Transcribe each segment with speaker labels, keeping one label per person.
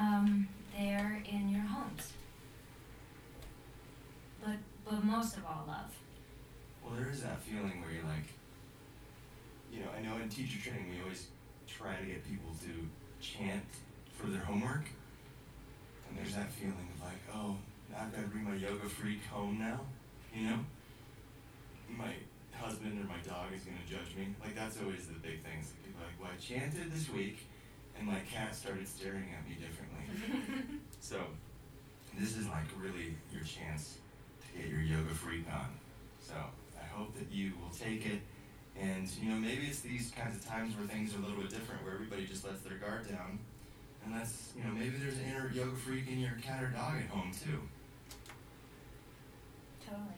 Speaker 1: um, there in your homes. But but most of all, love.
Speaker 2: Well, there is that feeling where you're like, you know, I know in teacher training we always try to get people to chant for their homework, and there's that feeling of like, oh, I've got to bring my yoga freak home now, you know? My husband or my dog is to judge me. Like, that's always the big things. People are like, well, I chanted this week, and my cat started staring at me differently. so, this is like really your chance to get your yoga freak on. So, I hope that you will take it. And, you know, maybe it's these kinds of times where things are a little bit different, where everybody just lets their guard down. And that's, you know, maybe there's an inner yoga freak in your cat or dog at home, too.
Speaker 1: Totally.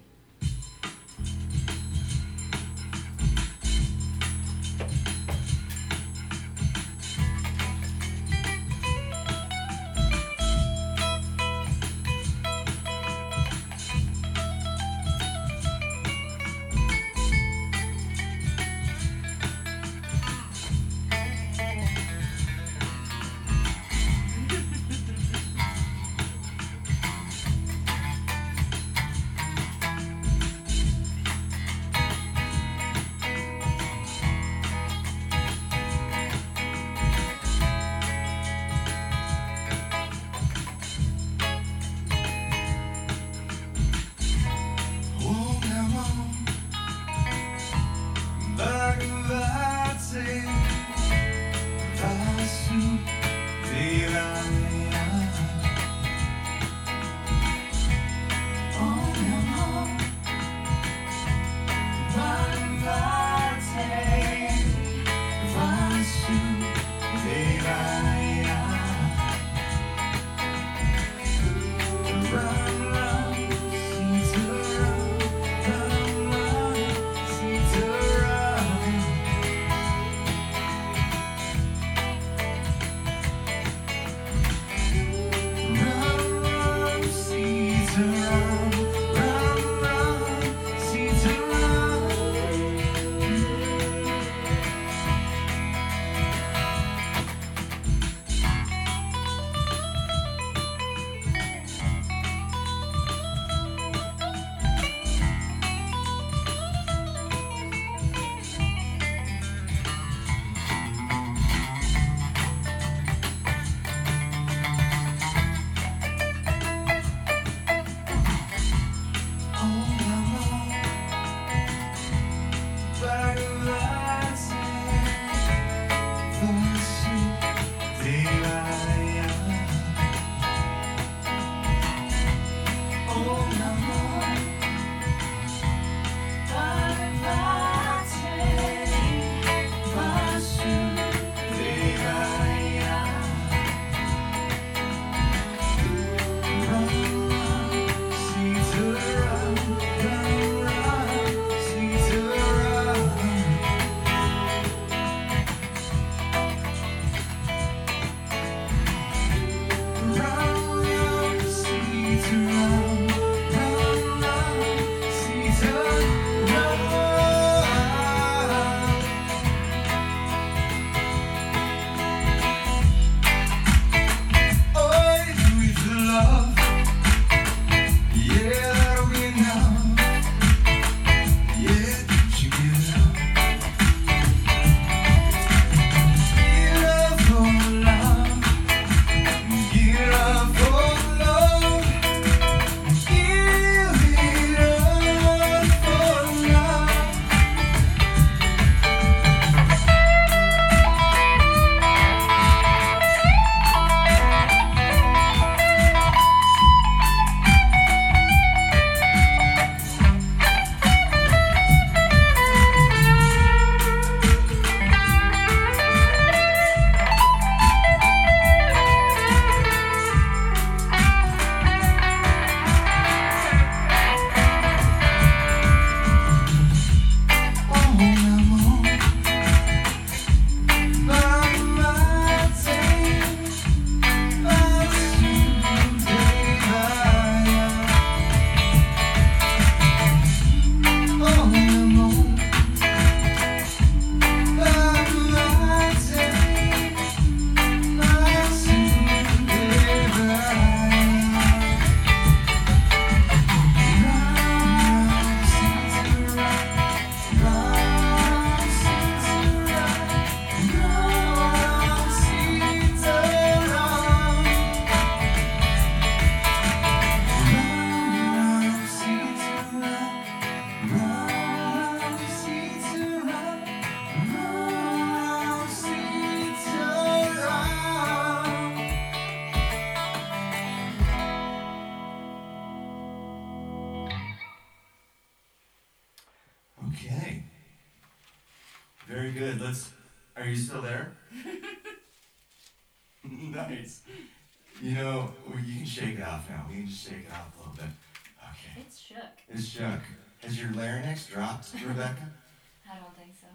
Speaker 2: Larynx dropped, Rebecca?
Speaker 1: I don't think so.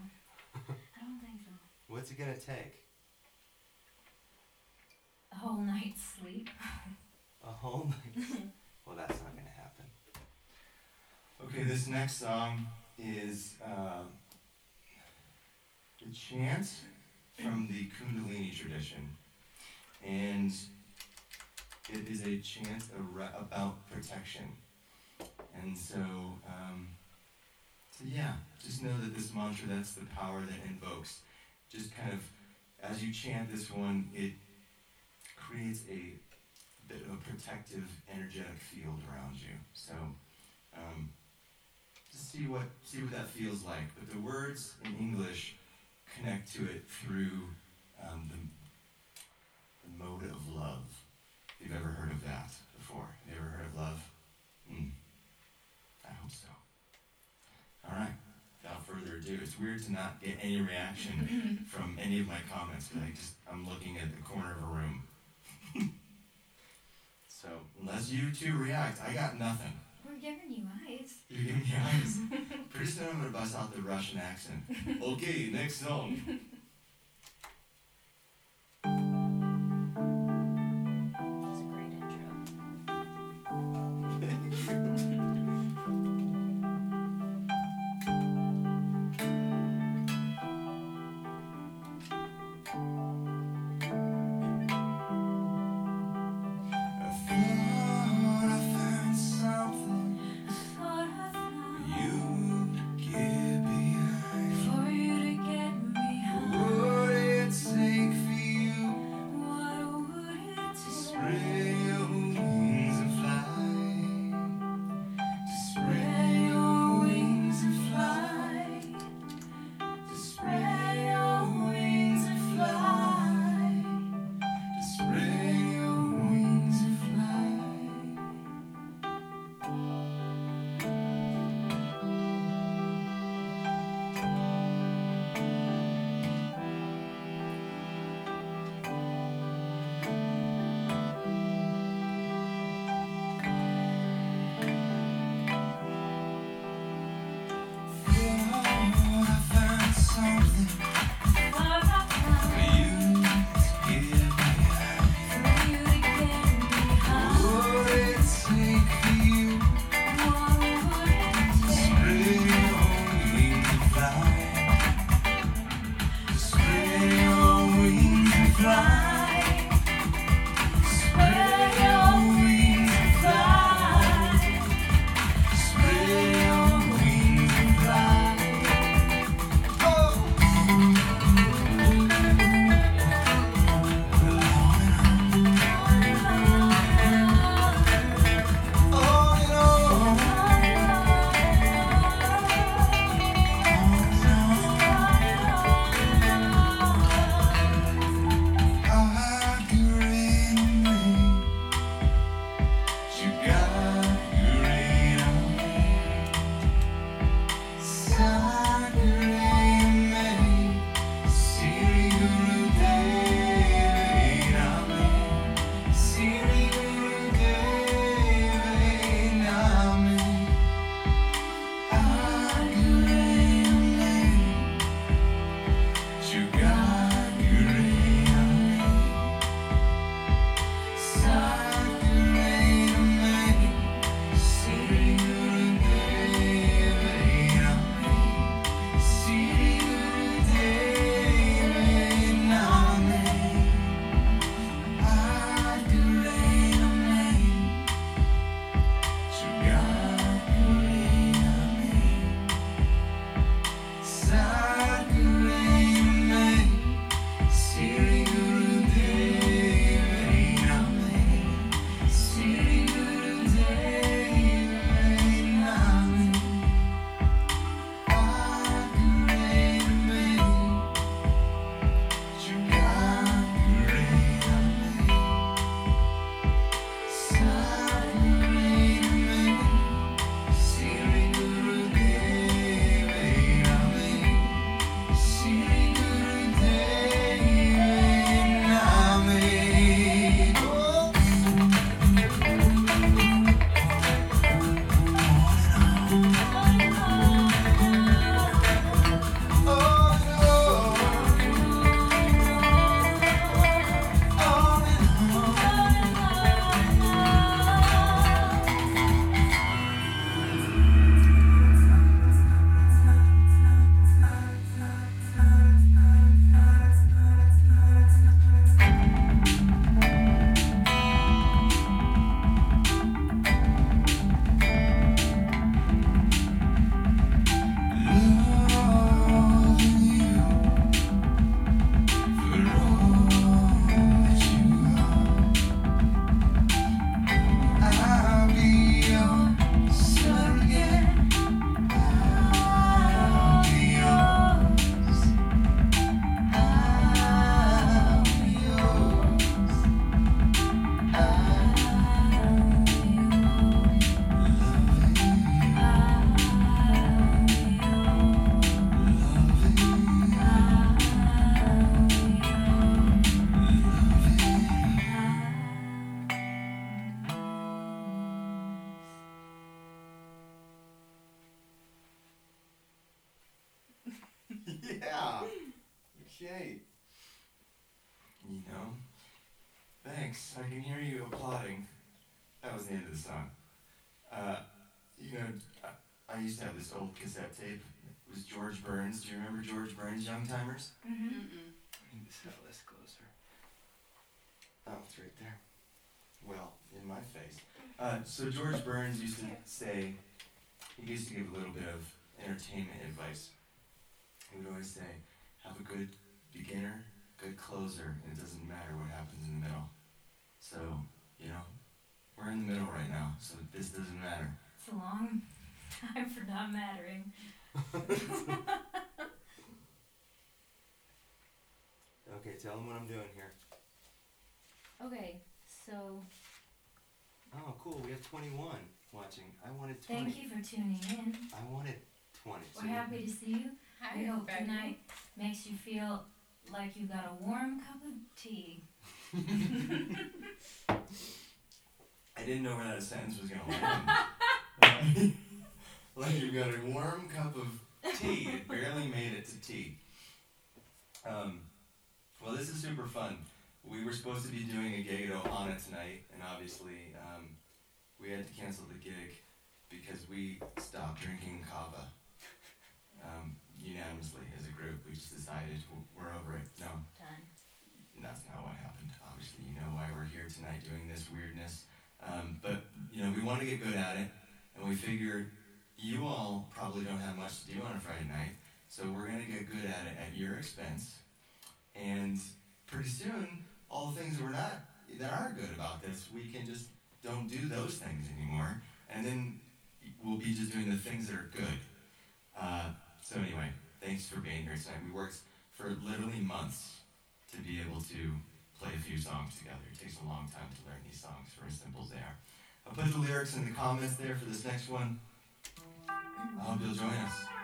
Speaker 1: I don't think so.
Speaker 3: What's it gonna take?
Speaker 1: A whole night's sleep.
Speaker 3: A whole night? well, that's not gonna happen.
Speaker 2: Okay, this next song is uh, a chant from the Kundalini tradition. And it is a chant about protection. And so, um, so, yeah, just know that this mantra, that's the power that invokes. Just kind of, as you chant this one, it creates a bit of a protective, energetic field around you. So, um, just see what see what that feels like. But the words in English connect to it through um, the, the mode of love. You've ever heard of that before? Have you ever heard of love? Hmm. I hope so. All right. Without further ado, it's weird to not get any reaction from any of my comments, but I just I'm looking at the corner of a room. so unless you two react, I got nothing.
Speaker 1: We're giving you eyes.
Speaker 2: You're giving me eyes. Pretty soon I'm gonna bust out the Russian accent. Okay, next song. Okay. You know, thanks. I can hear you applauding. That was the end of the song. Uh, you know, I, I used to have this old cassette tape. It was George Burns. Do you remember George Burns, Young Timers?
Speaker 1: Mm-hmm.
Speaker 4: Mm-mm.
Speaker 2: I need to set this closer. Oh, it's right there. Well, in my face. Uh, so George Burns used to say, he used to give a little bit of entertainment advice. He would always say, have a good beginner, good closer, and it doesn't matter what happens in the middle. So, you know, we're in the middle right now, so this doesn't matter.
Speaker 1: It's a long time for not mattering.
Speaker 3: Okay, tell them what I'm doing here.
Speaker 1: Okay, so
Speaker 3: Oh, cool. We have 21 watching. I wanted 20.
Speaker 1: thank you for tuning in.
Speaker 3: I wanted 20. So
Speaker 1: We're
Speaker 3: you-
Speaker 1: happy to see you.
Speaker 4: Hi,
Speaker 1: we hope
Speaker 4: Becky.
Speaker 1: tonight makes you feel like you got a warm cup of tea.
Speaker 2: I didn't know where that sentence was gonna land. like you got a warm cup of tea. It barely made it to tea. Um, well, this is super fun. We were supposed to be doing a gig at Ohana tonight, and obviously um, we had to cancel the gig because we stopped drinking kava. Um, unanimously as a group, we just decided w- we're over it. No,
Speaker 1: Done.
Speaker 2: that's not what happened. Obviously, you know why we're here tonight doing this weirdness. Um, but you know, we want to get good at it, and we figured you all probably don't have much to do on a Friday night, so we're gonna get good at it at your expense. And pretty soon, all the things that we're not that are good about this, we can just don't do those things anymore, and then we'll be just doing the things that are good. Uh, so anyway, thanks for being here tonight. We worked for literally months to be able to play a few songs together. It takes a long time to learn these songs for as simple as they are. I'll put the lyrics in the comments there for this next one. I hope you'll join us.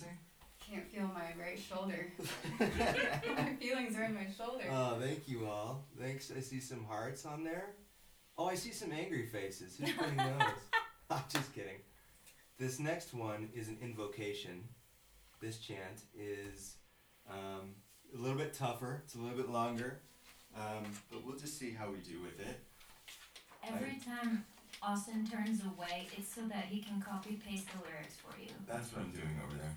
Speaker 2: Your heart?
Speaker 4: Can't feel my right shoulder. my feelings are in my shoulder.
Speaker 3: Oh, thank you all. Thanks. I see some hearts on there. Oh, I see some angry faces. Who's putting those? I'm just kidding. This next one is an invocation. This chant is um, a little bit tougher. It's a little bit longer, um, but we'll just see how we do with it.
Speaker 1: Every time Austin turns away, it's so that he can copy paste the lyrics for you.
Speaker 2: That's what I'm doing over there.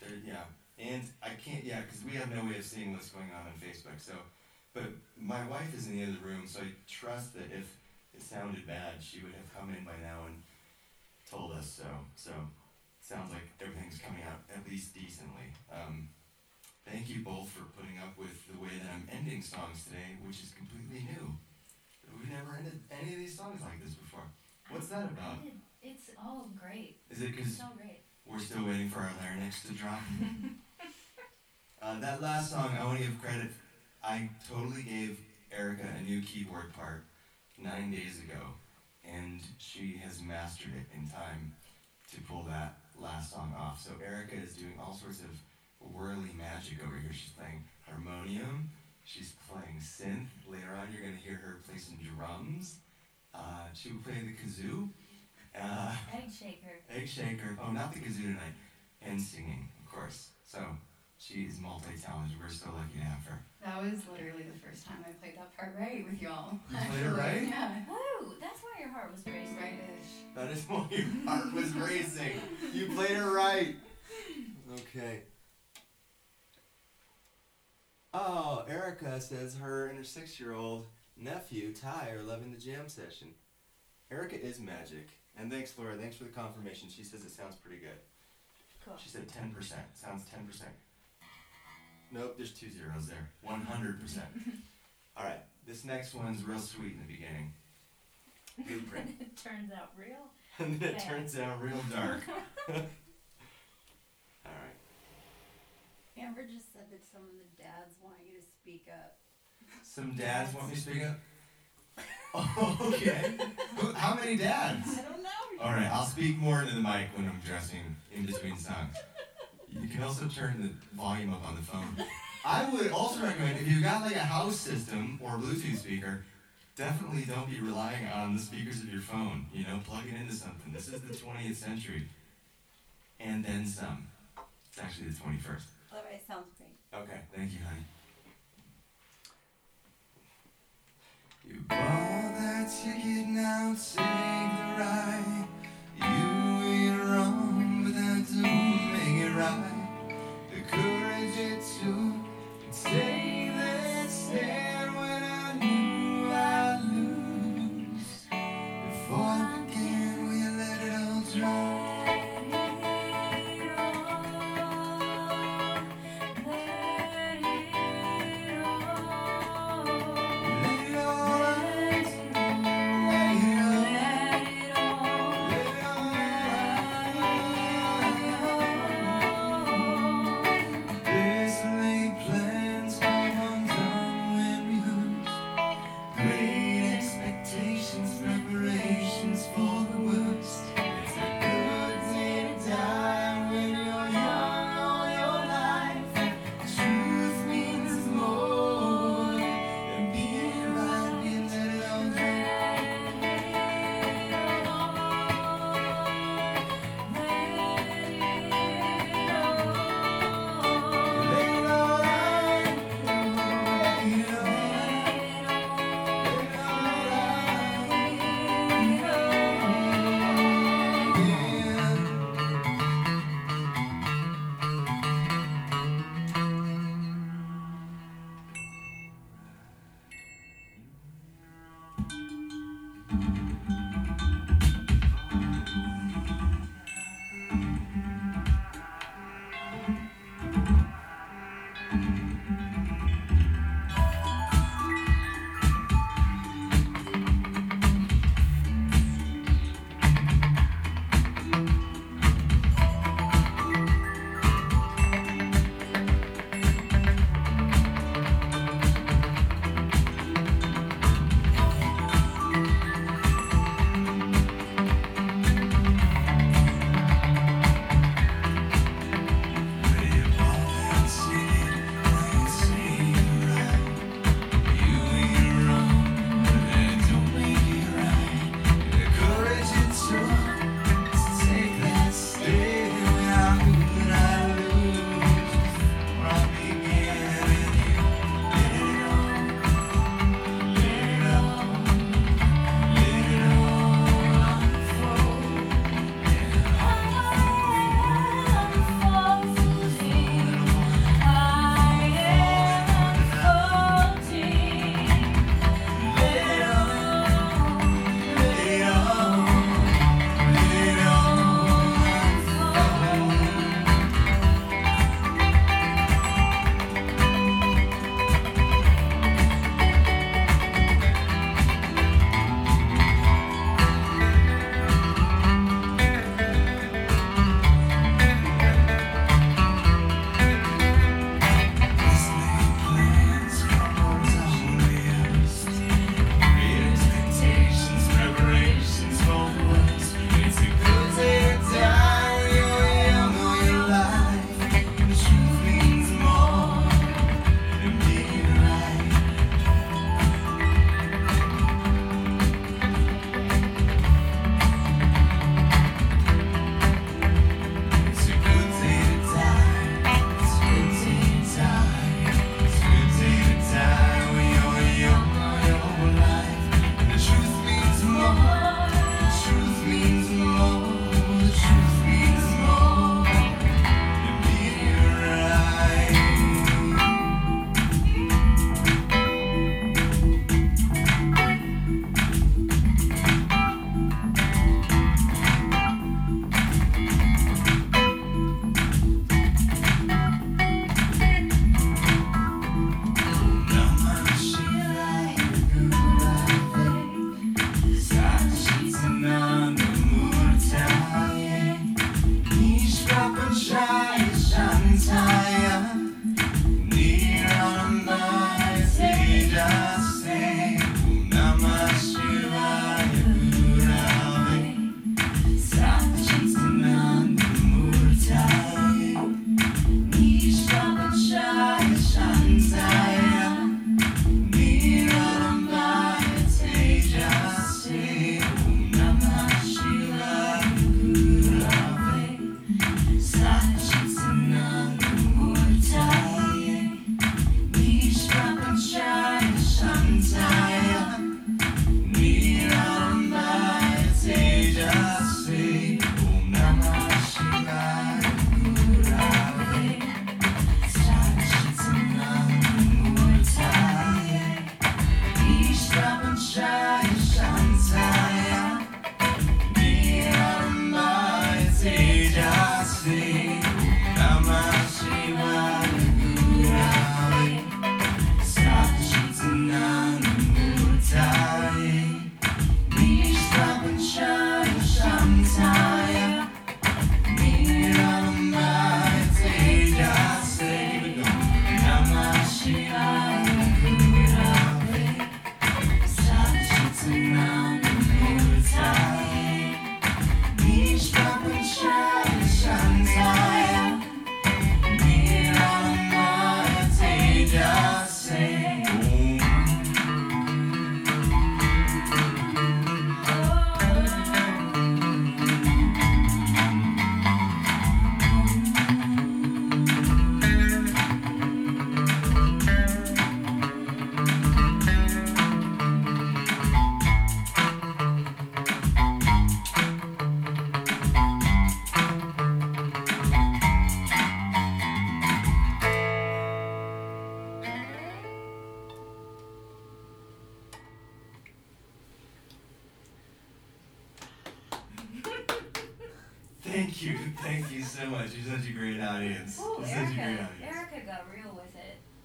Speaker 2: There, yeah, and I can't, yeah, because we have no way of seeing what's going on on Facebook. So, but my wife is in the other room, so I trust that if it sounded bad, she would have come in by now and told us so. So, sounds like everything's coming out at least decently. Um, thank you both for putting up with the way that I'm ending songs today, which is completely new. We've never ended any of these songs like this before. What's that about?
Speaker 1: It's all great.
Speaker 2: Is it because
Speaker 1: great.
Speaker 2: we're still waiting for our larynx to drop. uh, that last song, I want to give credit. I totally gave Erica a new keyboard part nine days ago, and she has mastered it in time to pull that last song off. So Erica is doing all sorts of whirly magic over here. She's playing harmonium. She's playing synth. Later on, you're gonna hear her play some drums. Uh, she will play the kazoo. Uh,
Speaker 1: Egg shaker.
Speaker 2: Egg shaker. Oh, not the kazoo tonight. And singing, of course. So she is multi-talented. We're so lucky to have her.
Speaker 4: That was literally the first time I played that part right with y'all.
Speaker 2: You played it right?
Speaker 4: Yeah.
Speaker 1: Woo! That's why your heart was racing.
Speaker 4: Right-ish.
Speaker 2: That is why your heart was racing. You played it right. Okay. Oh, Erica says her and her six-year-old nephew Ty are loving the jam session. Erica is magic. And thanks, Laura. Thanks for the confirmation. She says it sounds pretty good.
Speaker 1: Cool.
Speaker 2: She said 10%. Sounds 10%. Nope, there's two zeros there. 100%. All right, this next one's real sweet in the beginning. Blueprint.
Speaker 1: it turns out real.
Speaker 2: and then it
Speaker 1: Okay.
Speaker 2: turns out real dark. All right.
Speaker 5: Amber just said that some of the dads want you to speak up.
Speaker 2: Some dads want me to speak up? Oh, okay. Who- How many dads?
Speaker 5: I don't know.
Speaker 2: All right, I'll speak more into the mic when I'm dressing in between songs. You can also turn the volume up on the phone. I would also recommend if you've got like a house system or Bluetooth speaker, definitely don't be relying on the speakers of your phone. You know, plug it into something. This is the 20th century. And then some. It's actually the 21st.
Speaker 5: All right, sounds great.
Speaker 2: Okay, thank you, honey. You bought that ticket, now take the ride. You ain't wrong, but that don't make it right. The courage to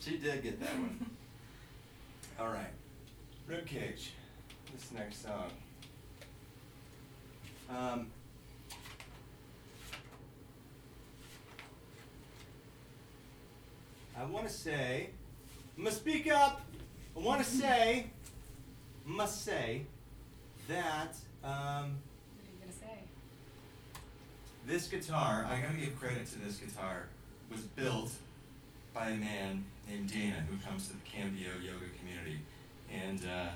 Speaker 3: She did get that one. All right, ribcage. This next song. Um, I want to say, I'm gonna speak up. I want to say, must say, that um,
Speaker 4: What are you gonna say?
Speaker 2: This guitar, I gotta give credit to this guitar, was built by a man named Dana who comes to the Cambio yoga community. And uh,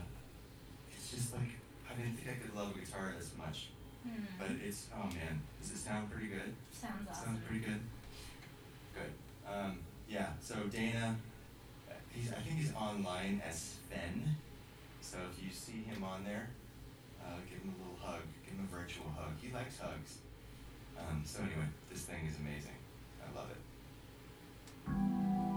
Speaker 2: it's just like, I didn't think I could love a guitar as much.
Speaker 1: Hmm.
Speaker 2: But it's, oh man, does it sound pretty good?
Speaker 1: Sounds awesome.
Speaker 2: Sounds pretty good. Good. Um, yeah, so Dana, he's, I think he's online as Sven. So if you see him on there, uh, give him a little hug, give him a virtual hug. He likes hugs. Um, so anyway, this thing is amazing. I love it.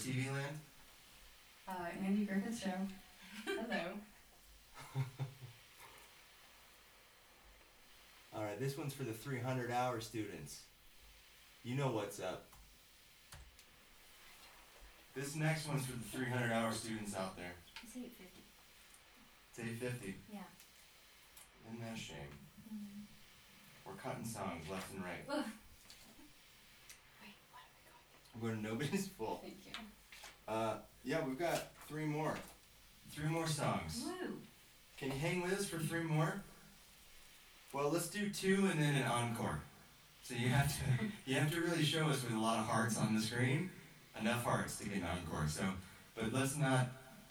Speaker 2: TV land?
Speaker 4: Uh, Andy Griffith Show. Hello.
Speaker 3: All right, this one's for the 300 hour students. You know what's up.
Speaker 2: This next one's for the 300 hour students out there.
Speaker 1: It's eight fifty.
Speaker 2: It's 850.
Speaker 1: Yeah.
Speaker 2: Isn't that a shame?
Speaker 1: Mm-hmm.
Speaker 2: We're cutting songs left and right.
Speaker 1: Ugh.
Speaker 4: Wait, what are we
Speaker 3: I'm going to Nobody's Full.
Speaker 4: Thank you.
Speaker 2: Uh, yeah, we've got three more. Three more songs.
Speaker 1: Woo!
Speaker 2: Can you hang with us for three more? Well, let's do two and then an encore. So you have to you have to really show us with a lot of hearts on the screen, enough hearts to get an encore. So, but let's not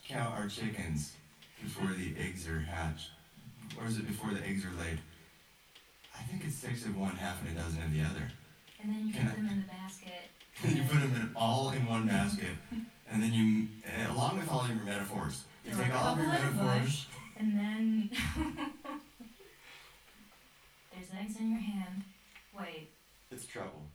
Speaker 2: count our chickens before the eggs are hatched, or is it before the eggs are laid? I think it's six of one, half and a dozen of the other.
Speaker 1: And then you
Speaker 2: Can
Speaker 1: put
Speaker 2: I-
Speaker 1: them in the basket.
Speaker 2: And you put them in, all in one basket, and then you, uh, along with all your metaphors, you take all of your
Speaker 1: couple in a
Speaker 2: metaphors.
Speaker 1: and then there's eggs in your hand. Wait.
Speaker 2: It's trouble.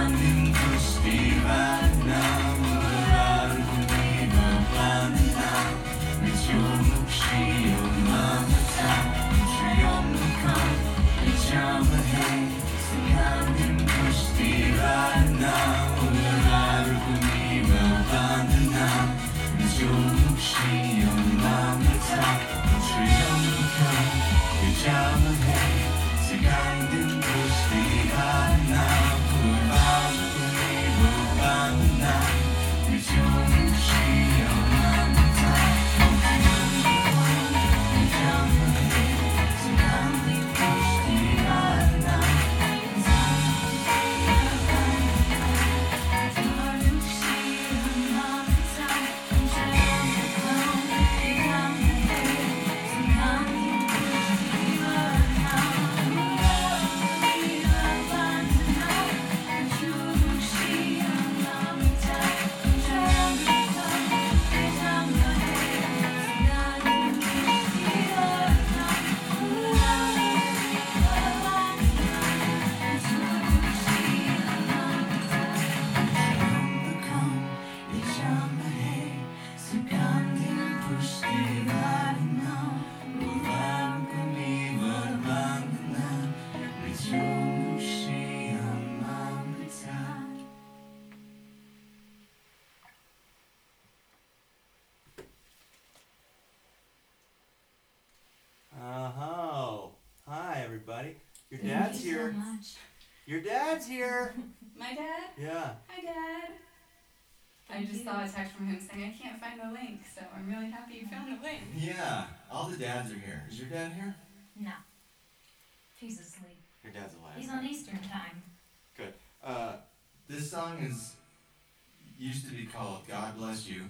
Speaker 6: I'm Steve and now.
Speaker 3: Your dad's here.
Speaker 4: My dad?
Speaker 3: Yeah.
Speaker 4: Hi, Dad. I just
Speaker 1: you.
Speaker 4: saw a text from him saying I can't find the link, so I'm really happy you found the link.
Speaker 2: Yeah, all the dads are here. Is your dad here?
Speaker 1: No. He's asleep.
Speaker 3: Your dad's alive.
Speaker 1: He's on Eastern time. Good.
Speaker 2: Uh, this song is used to be called "God Bless You,"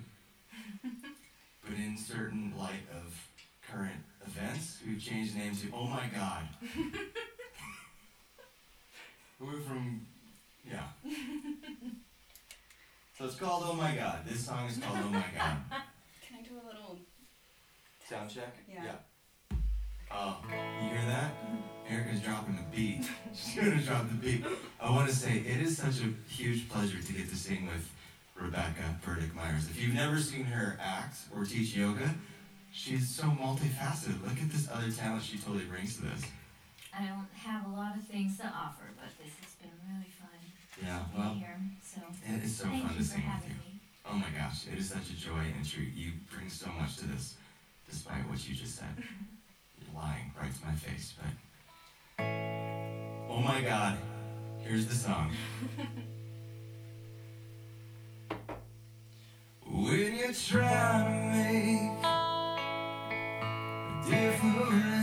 Speaker 2: but in certain light of current events, we've changed the name to "Oh My God." We're from, yeah. So it's called "Oh My God." This song is called "Oh My God."
Speaker 4: Can I do a little
Speaker 3: Sound check?
Speaker 4: Yeah.
Speaker 2: Oh, you hear that? Erica's dropping the beat. She's gonna drop the beat. I want to say it is such a huge pleasure to get to sing with Rebecca Burdick Myers. If you've never seen her act or teach yoga, she's so multifaceted. Look at this other talent she totally brings to this.
Speaker 1: I don't have a lot of things to offer, but this has been really fun
Speaker 2: Yeah,
Speaker 1: to
Speaker 2: well,
Speaker 1: be here. So
Speaker 2: it is so
Speaker 1: thank
Speaker 2: fun
Speaker 1: you
Speaker 2: to
Speaker 1: for
Speaker 2: sing with
Speaker 1: having
Speaker 2: you.
Speaker 1: me.
Speaker 2: Oh my gosh, it is such a joy and treat. You bring so much to this, despite what you just said. You're lying right to my face, but. Oh my god, here's the song.
Speaker 6: When you're trying to make a difference,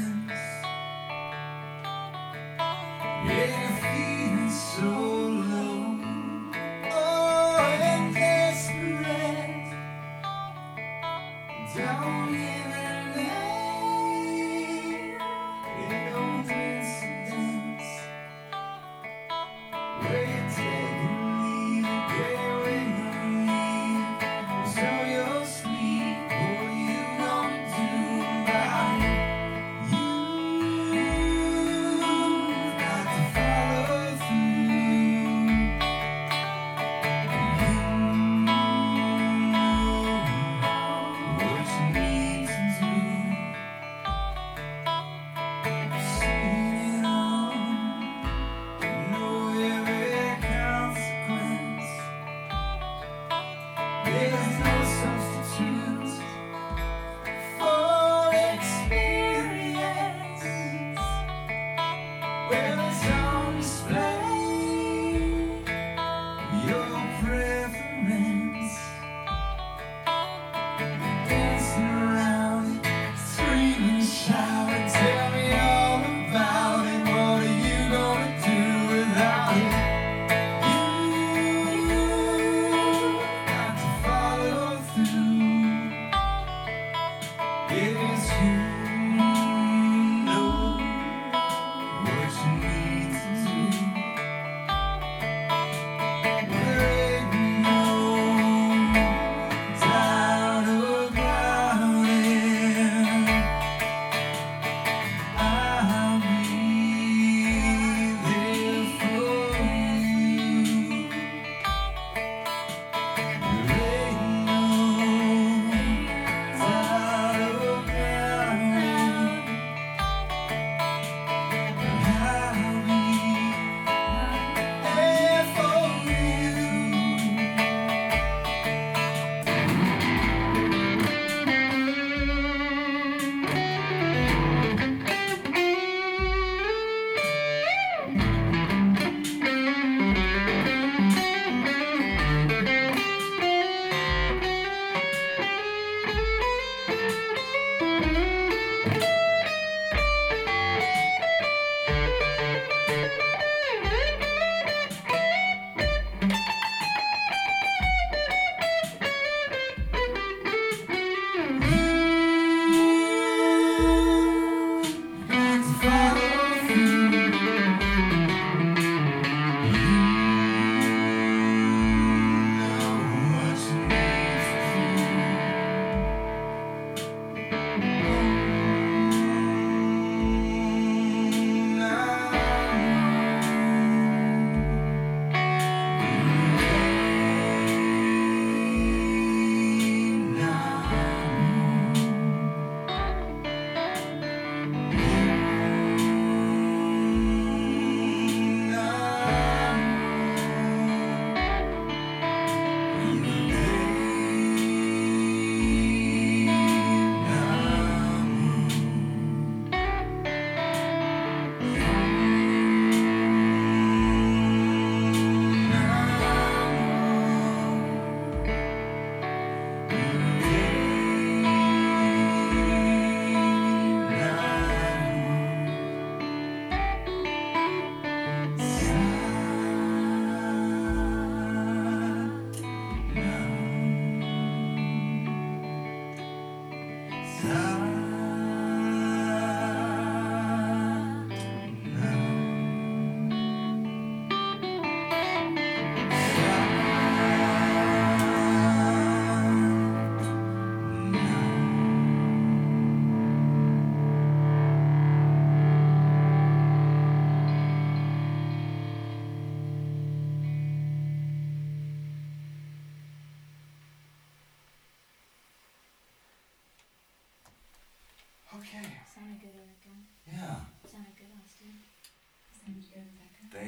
Speaker 1: There's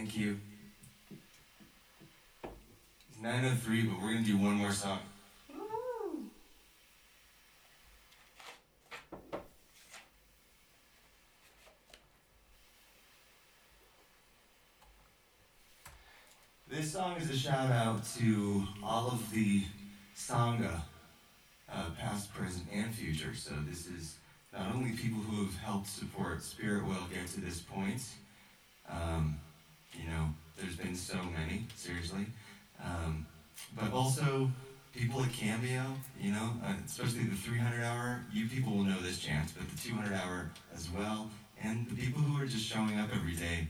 Speaker 4: Thank you. It's 903, but we're gonna do one more song. This song is a shout out to all of the Sangha, uh, past, present, and future. So this is not only people who have helped support Spirit Well get to this point. Um, you know, there's been so many, seriously. Um, but also people at Cameo, you know, uh, especially the 300 hour. You people will know this chance, but the 200 hour as well. And the people who are just showing up every day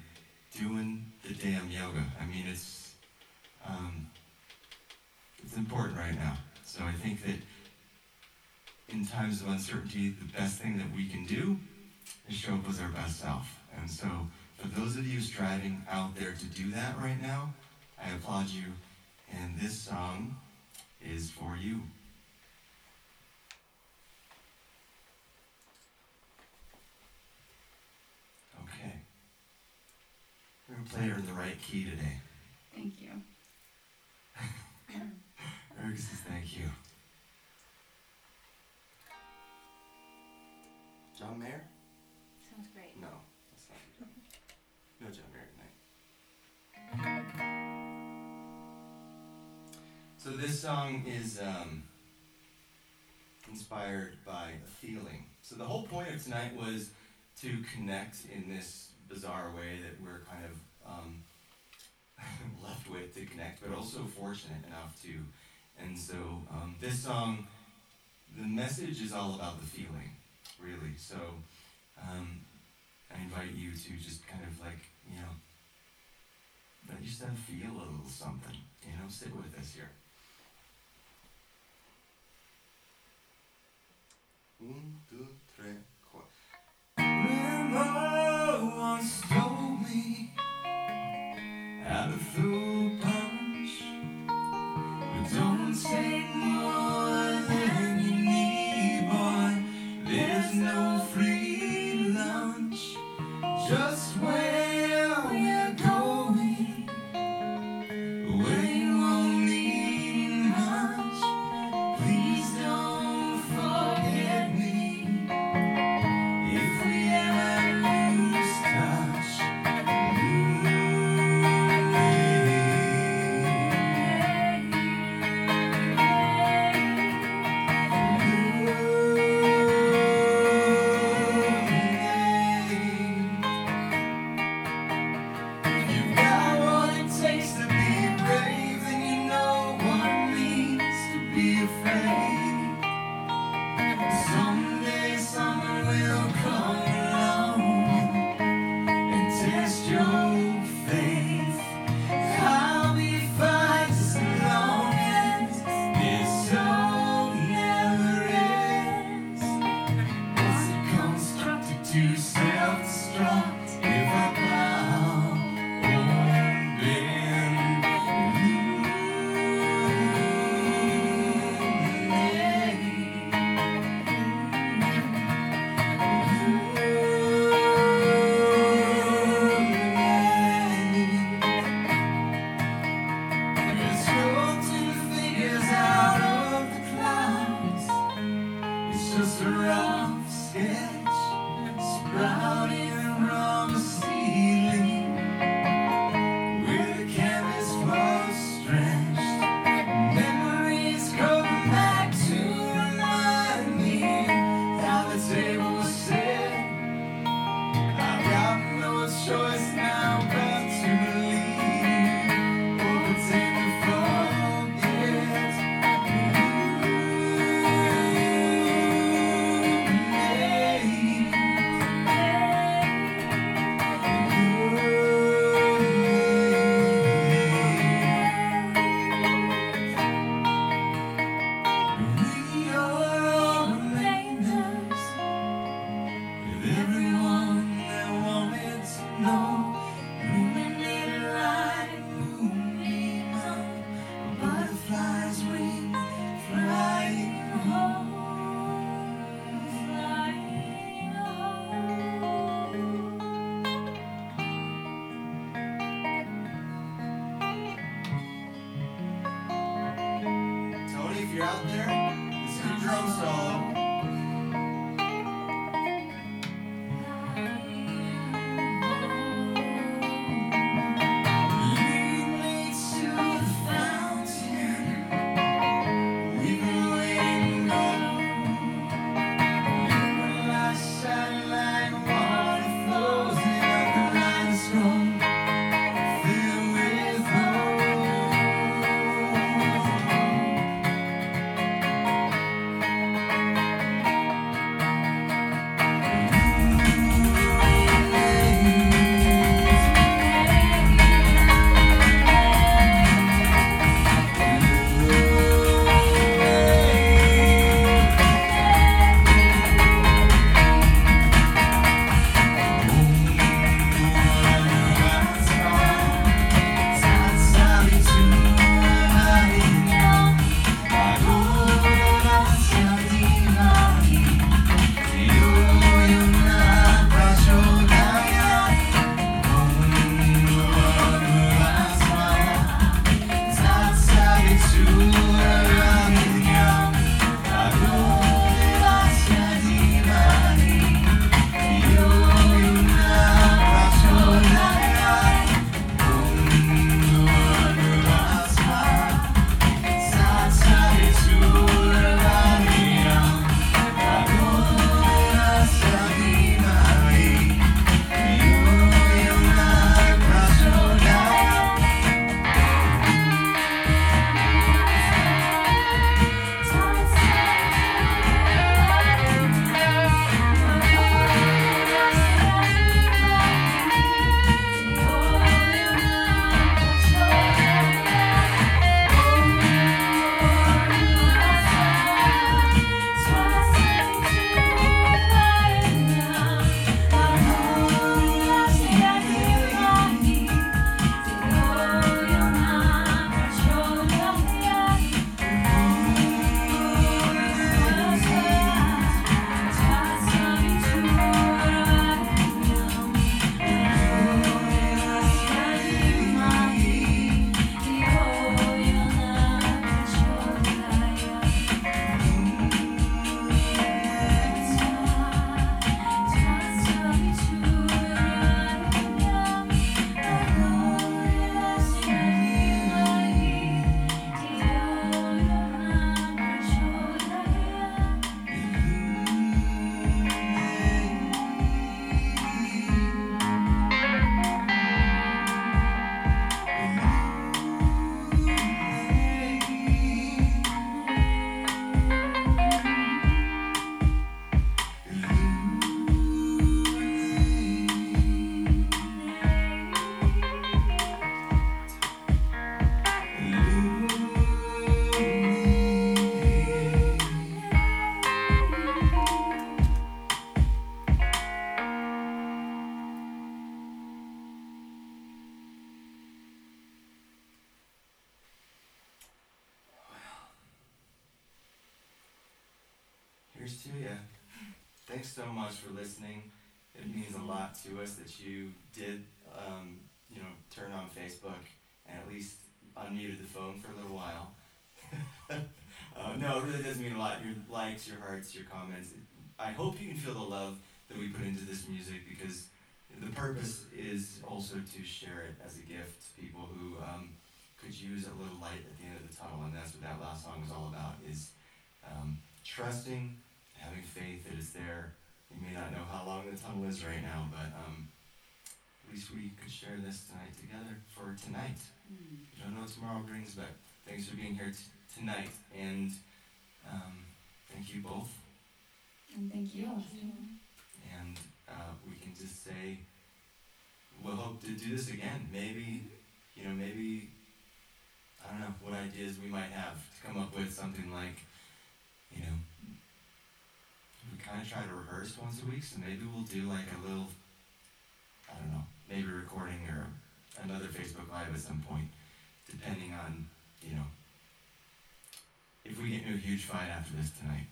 Speaker 4: doing the damn yoga. I mean, it's um, it's important right now. So I think that in times of uncertainty, the best thing that we can do is show up as our best self. And so for those of you striving out there to do that right now, I applaud you. And this song is for you. Okay. We're going to play her in the right key today.
Speaker 1: Thank you.
Speaker 4: Eric says thank you. John Mayer? So this song is um, inspired by a feeling. So the whole point of tonight was to connect in this bizarre way that we're kind of um, left with to connect, but also fortunate enough to. And so um, this song, the message is all about the feeling, really. So um, I invite you to just kind of like, you know, let yourself feel a little something, you know, sit with us here. Un, two, three, four.
Speaker 2: Grandma once told me how to throw a punch, but don't take more than you need, boy. There's no free To ya. Thanks so much for listening. It means a lot to us that you did, um, you know, turn on Facebook and at least unmuted the phone for a little while. uh, no, it really does mean a lot. Your likes, your hearts, your comments. I hope you can feel the love that we put into this music because the purpose is also to share it as a gift to people who um, could use a little light at the end of the tunnel, and that's what that last song was all about. Is um, trusting, having faith that it's there. You may not know how long the tunnel is right now, but um, at least we could share this tonight together for tonight. You don't know what tomorrow brings, but thanks for being here t- tonight, and um, thank you both.
Speaker 4: And thank you.
Speaker 2: And uh, we can just say we'll hope to do this again. Maybe, you know, maybe I don't know what ideas we might have to come up with something like, you know, kind of try to rehearse once a week, so maybe we'll do like a little, I don't know, maybe recording or another Facebook Live at some point, depending on, you know, if we get into a huge fight after this tonight.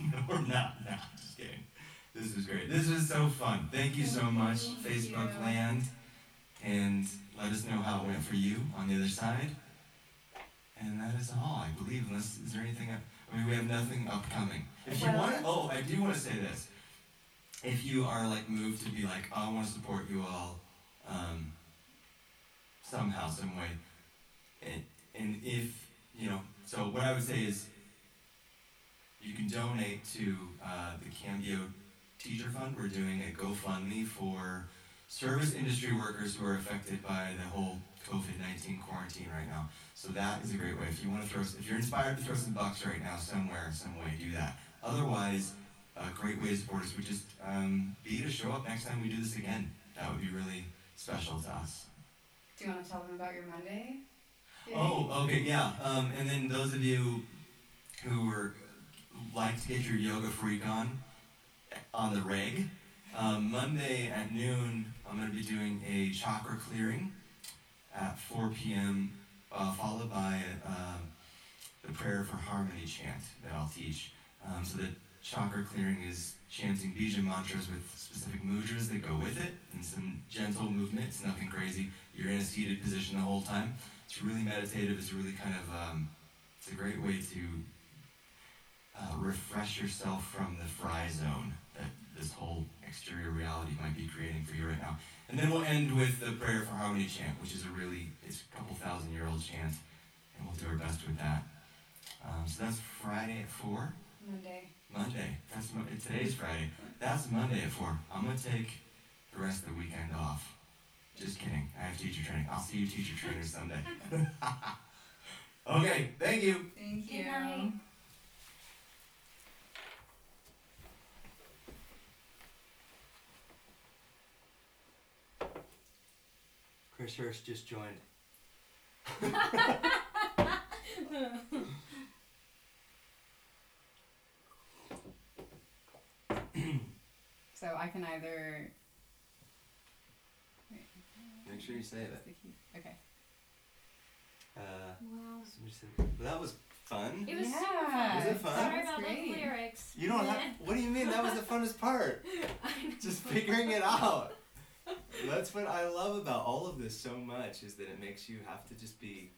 Speaker 2: No or not, no, just kidding. This was great. This was so fun. Thank you so much, Facebook
Speaker 4: you.
Speaker 2: Land. And let us know how it went for you on the other side. And that is all, I believe. Unless is there anything? up- I mean, we have nothing upcoming. If you want, oh, I do want to say this. If you are like moved to be like, oh, I want to support you all, um, somehow, some way, and and if you know, so what I would say is, you can donate to uh, the Cambio Teacher Fund. We're doing a GoFundMe for service industry workers who are affected by the whole COVID nineteen quarantine right now. So that is a great way. If you want to throw, if you're inspired to throw some bucks right now somewhere, some way, do that. Otherwise, a great way to support us would just um, be to show up next time we do this again. That would be really special to us.
Speaker 4: Do you want to tell them about your Monday?
Speaker 2: Oh, okay, yeah. Um, and then those of you who are like to get your yoga freak on on the reg, um, Monday at noon, I'm going to be doing a chakra clearing at 4 p.m., uh, followed by um, the prayer for harmony chant that I'll teach. Um, so the chakra clearing is chanting bija mantras with specific mudras that go with it, and some gentle movement. It's nothing crazy. You're in a seated position the whole time. It's really meditative. It's really kind of um, it's a great way to uh, refresh yourself from the fry zone that this whole exterior reality might be creating for you right now. And then we'll end with the prayer for harmony chant, which is a really it's a couple thousand year old chant, and we'll do our best with that. Um, so that's Friday at four.
Speaker 4: Monday.
Speaker 2: Monday. That's Mo- today's Friday. That's Monday at four. I'm gonna take the rest of the weekend off. Just kidding. I have teacher training. I'll see you teacher trainers someday. okay. Thank you.
Speaker 4: Thank you.
Speaker 1: night.
Speaker 3: Chris Hurst just joined.
Speaker 4: So I can either. Wait,
Speaker 3: Make sure you say
Speaker 4: what's
Speaker 3: that.
Speaker 4: the key? Okay.
Speaker 3: Uh,
Speaker 1: Wow.
Speaker 3: well, that was fun.
Speaker 1: It was
Speaker 4: Yeah.
Speaker 1: super fun.
Speaker 3: Was it fun?
Speaker 1: Sorry about
Speaker 4: great.
Speaker 1: the lyrics.
Speaker 3: You don't have. What do you mean? That was the funnest part. Just figuring it out. That's what I love about all of this so much is that it makes you have to just be